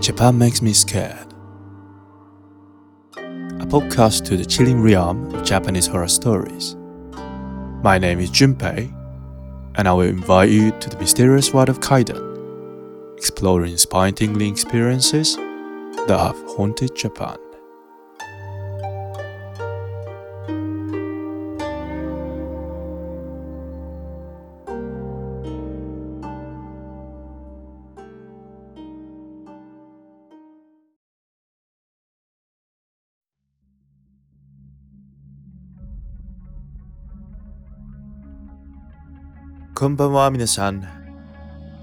Japan Makes Me Scared. A podcast to the chilling realm of Japanese horror stories. My name is Junpei, and I will invite you to the mysterious world of Kaidan, exploring spine tingling experiences that have haunted Japan. Konbanwa minasan.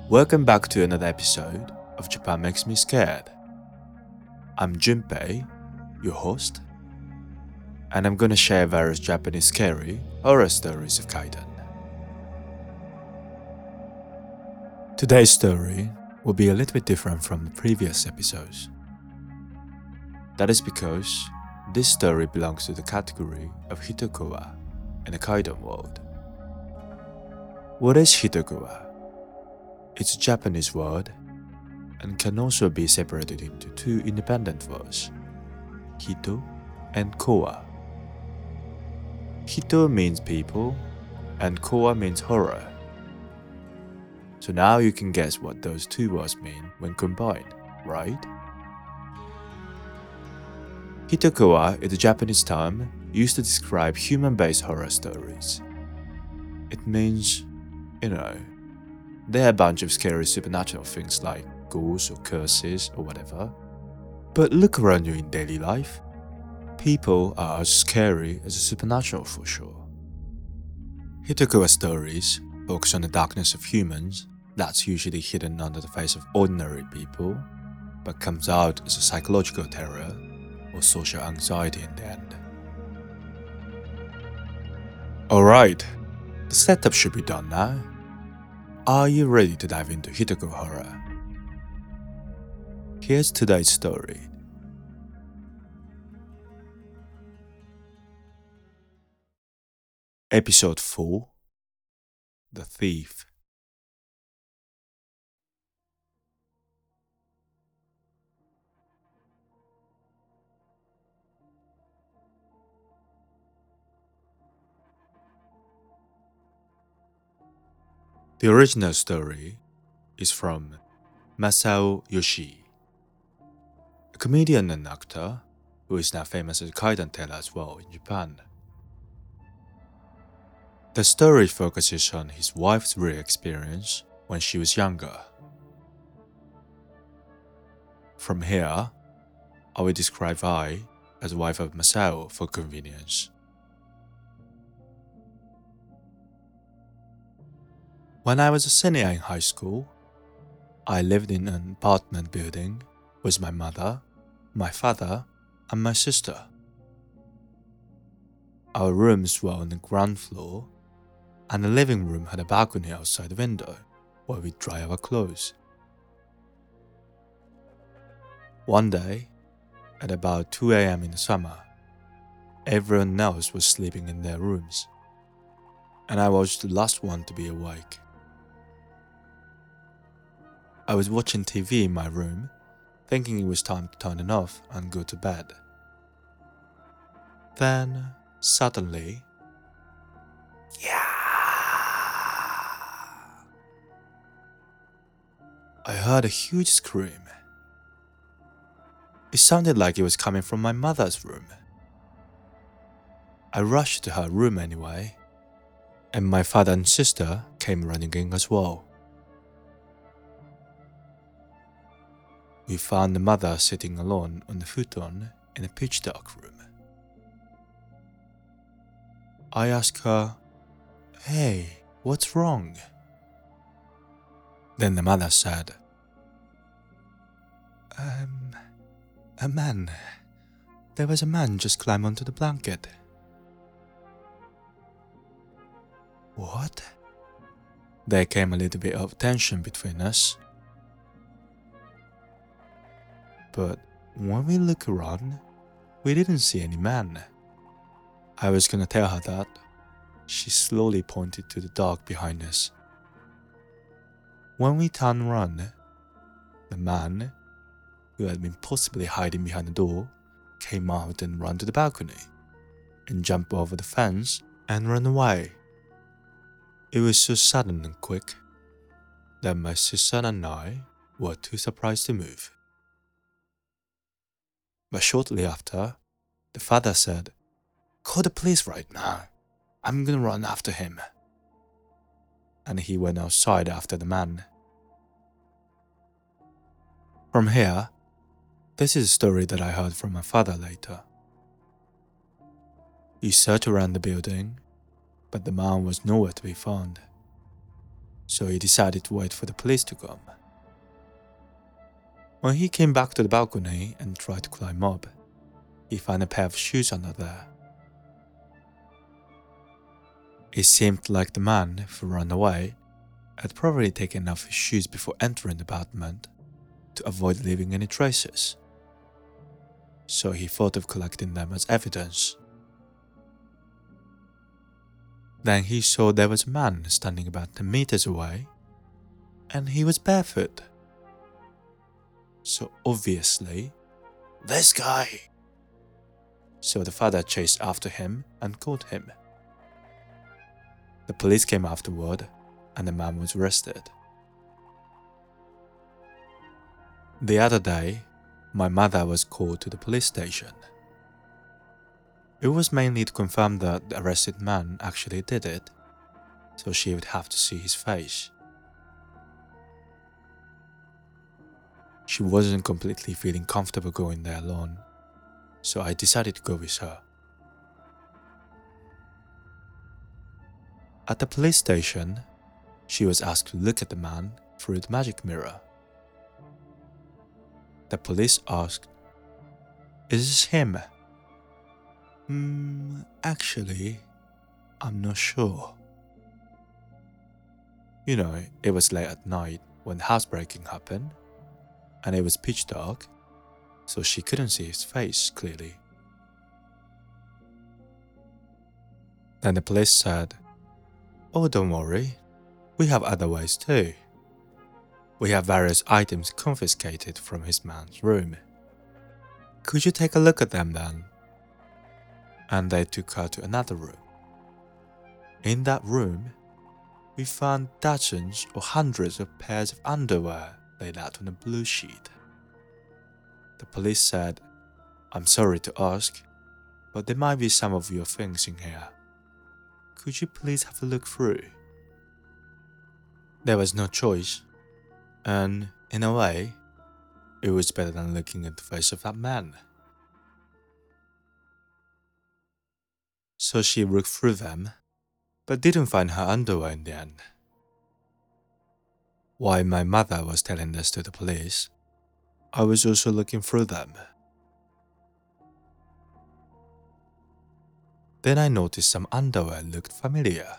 Welcome back to another episode of Japan Makes Me Scared. I'm Junpei, your host, and I'm gonna share various Japanese scary horror stories of Kaidan. Today's story will be a little bit different from the previous episodes. That is because this story belongs to the category of Hitokowa in the Kaidan world. What is Hitokowa? It's a Japanese word and can also be separated into two independent words, Hito and Kowa. Hito means people and Kowa means horror. So now you can guess what those two words mean when combined, right? Hitokowa is a Japanese term used to describe human based horror stories. It means you know, there are a bunch of scary supernatural things like ghouls or curses or whatever. But look around you in daily life. People are as scary as the supernatural for sure. Hitokowa stories focus on the darkness of humans that's usually hidden under the face of ordinary people, but comes out as a psychological terror or social anxiety in the end. Alright, the setup should be done now. Are you ready to dive into Hitoku horror? Here's today's story. Episode 4 The Thief. The original story is from Masao Yoshi, a comedian and actor who is now famous as a kaidan teller as well in Japan. The story focuses on his wife's real experience when she was younger. From here, I will describe I as wife of Masao for convenience. When I was a senior in high school, I lived in an apartment building with my mother, my father, and my sister. Our rooms were on the ground floor, and the living room had a balcony outside the window where we dry our clothes. One day, at about 2 a.m. in the summer, everyone else was sleeping in their rooms, and I was the last one to be awake. I was watching TV in my room, thinking it was time to turn it off and go to bed. Then, suddenly, yeah, I heard a huge scream. It sounded like it was coming from my mother's room. I rushed to her room anyway, and my father and sister came running in as well. We found the mother sitting alone on the futon in a pitch dark room. I asked her, Hey, what's wrong? Then the mother said, Um, a man. There was a man just climb onto the blanket. What? There came a little bit of tension between us. But when we look around, we didn't see any man. I was gonna tell her that. She slowly pointed to the dark behind us. When we turned around, the man, who had been possibly hiding behind the door, came out and ran to the balcony, and jumped over the fence and ran away. It was so sudden and quick that my sister and I were too surprised to move. But shortly after, the father said, Call the police right now. I'm gonna run after him. And he went outside after the man. From here, this is a story that I heard from my father later. He searched around the building, but the man was nowhere to be found. So he decided to wait for the police to come. When he came back to the balcony and tried to climb up, he found a pair of shoes under there. It seemed like the man who ran away had probably taken off his shoes before entering the apartment to avoid leaving any traces. So he thought of collecting them as evidence. Then he saw there was a man standing about 10 meters away, and he was barefoot. So obviously, this guy. So the father chased after him and caught him. The police came afterward, and the man was arrested. The other day, my mother was called to the police station. It was mainly to confirm that the arrested man actually did it, so she would have to see his face. She wasn't completely feeling comfortable going there alone, so I decided to go with her. At the police station, she was asked to look at the man through the magic mirror. The police asked, Is this him? Hmm, actually, I'm not sure. You know, it was late at night when housebreaking happened, and it was pitch dark, so she couldn't see his face clearly. Then the police said, Oh, don't worry, we have other ways too. We have various items confiscated from his man's room. Could you take a look at them then? And they took her to another room. In that room, we found dozens or hundreds of pairs of underwear laid out on a blue sheet. The police said, I'm sorry to ask, but there might be some of your things in here. Could you please have a look through? There was no choice, and in a way, it was better than looking at the face of that man. So she looked through them, but didn't find her underwear in the end. While my mother was telling this to the police, I was also looking through them. Then I noticed some underwear looked familiar.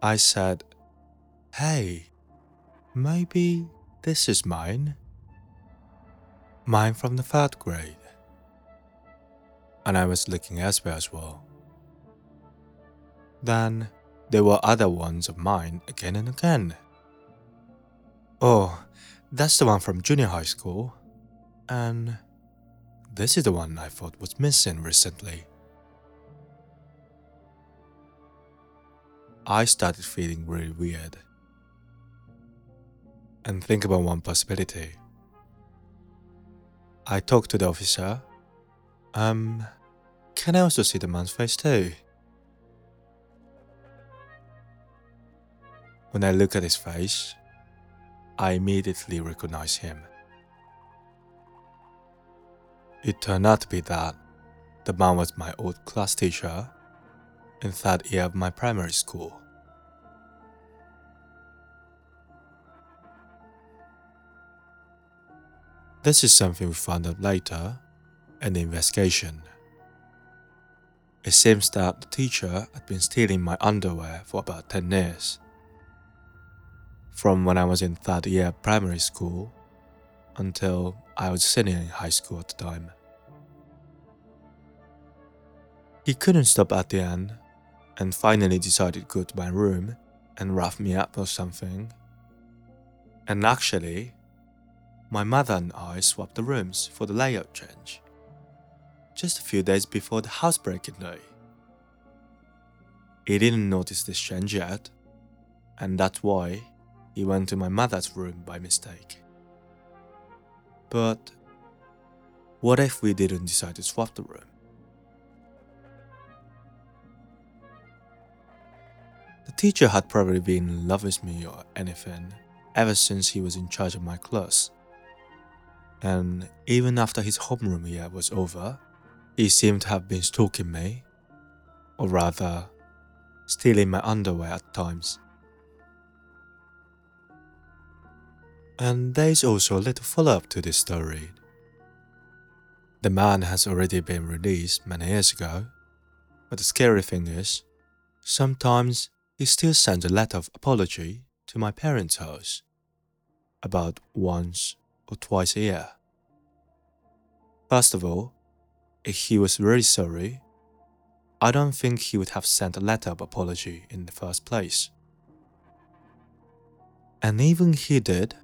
I said, Hey, maybe this is mine? Mine from the third grade. And I was looking elsewhere as well. Then there were other ones of mine again and again. Oh, that's the one from junior high school. And this is the one I thought was missing recently. I started feeling really weird. And think about one possibility. I talked to the officer. Um, can I also see the man's face too? When I look at his face, I immediately recognized him. It turned out to be that the man was my old class teacher in third year of my primary school. This is something we found out later in the investigation. It seems that the teacher had been stealing my underwear for about 10 years from when I was in third year primary school until I was senior in high school at the time. He couldn't stop at the end and finally decided to go to my room and rough me up or something. And actually, my mother and I swapped the rooms for the layout change. Just a few days before the housebreaking day. He didn't notice this change yet, and that's why he went to my mother's room by mistake. But what if we didn't decide to swap the room? The teacher had probably been in love with me or anything ever since he was in charge of my class. And even after his homeroom year was over, he seemed to have been stalking me, or rather, stealing my underwear at times. And there is also a little follow up to this story. The man has already been released many years ago, but the scary thing is, sometimes he still sends a letter of apology to my parents' house, about once or twice a year. First of all, if he was really sorry, I don't think he would have sent a letter of apology in the first place. And even he did,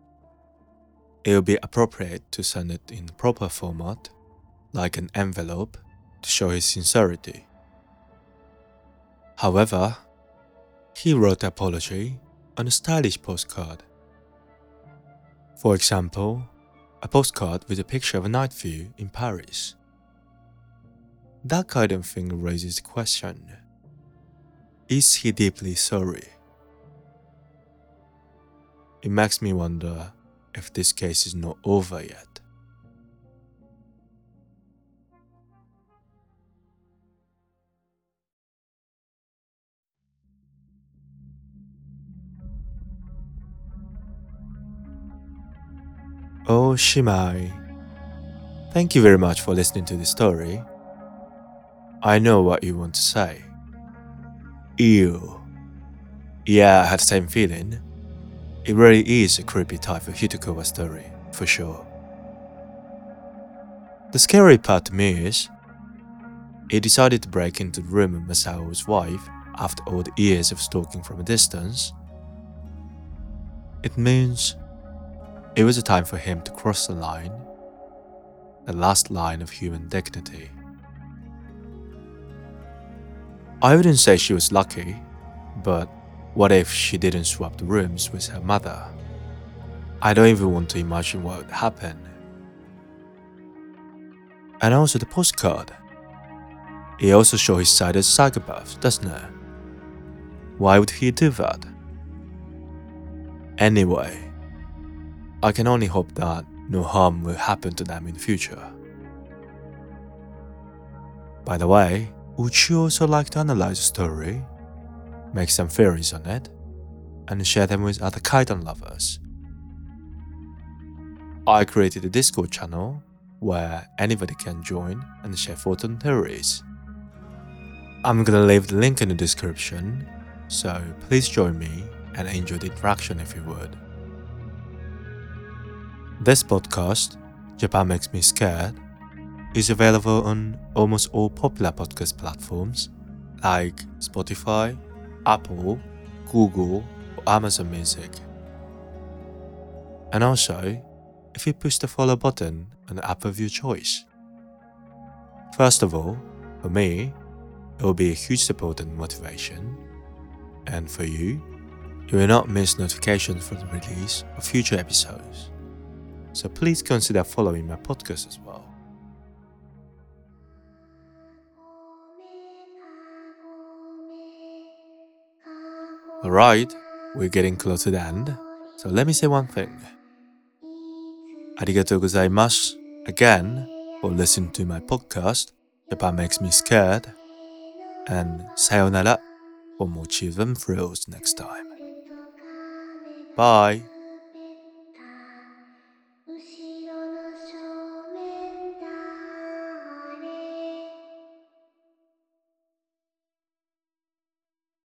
it would be appropriate to send it in proper format, like an envelope, to show his sincerity. However, he wrote the apology on a stylish postcard. For example, a postcard with a picture of a night view in Paris. That kind of thing raises the question Is he deeply sorry? It makes me wonder if this case is not over yet. Oh, Shimai. Thank you very much for listening to the story. I know what you want to say. Ew. Yeah, I had the same feeling. It really is a creepy type of Hitokowa story, for sure. The scary part to me is, he decided to break into the room of Masao's wife after all the years of stalking from a distance. It means it was a time for him to cross the line, the last line of human dignity. I wouldn't say she was lucky, but what if she didn't swap the rooms with her mother? I don't even want to imagine what would happen. And also the postcard. He also shows his side as psychopath, doesn't it? Why would he do that? Anyway, I can only hope that no harm will happen to them in the future. By the way, would you also like to analyze the story, make some theories on it, and share them with other Kaidan lovers? I created a Discord channel where anybody can join and share thoughts and theories. I'm gonna leave the link in the description, so please join me and enjoy the interaction if you would. This podcast, Japan Makes Me Scared, is available on almost all popular podcast platforms like Spotify, Apple, Google, or Amazon Music. And also, if you push the follow button on the app of your choice. First of all, for me, it will be a huge support and motivation. And for you, you will not miss notifications for the release of future episodes. So please consider following my podcast as well. Alright, we're getting close to the end, so let me say one thing. Arigatou gozaimasu again for listening to my podcast, Japan Makes Me Scared, and sayonara for more chills and thrills next time. Bye.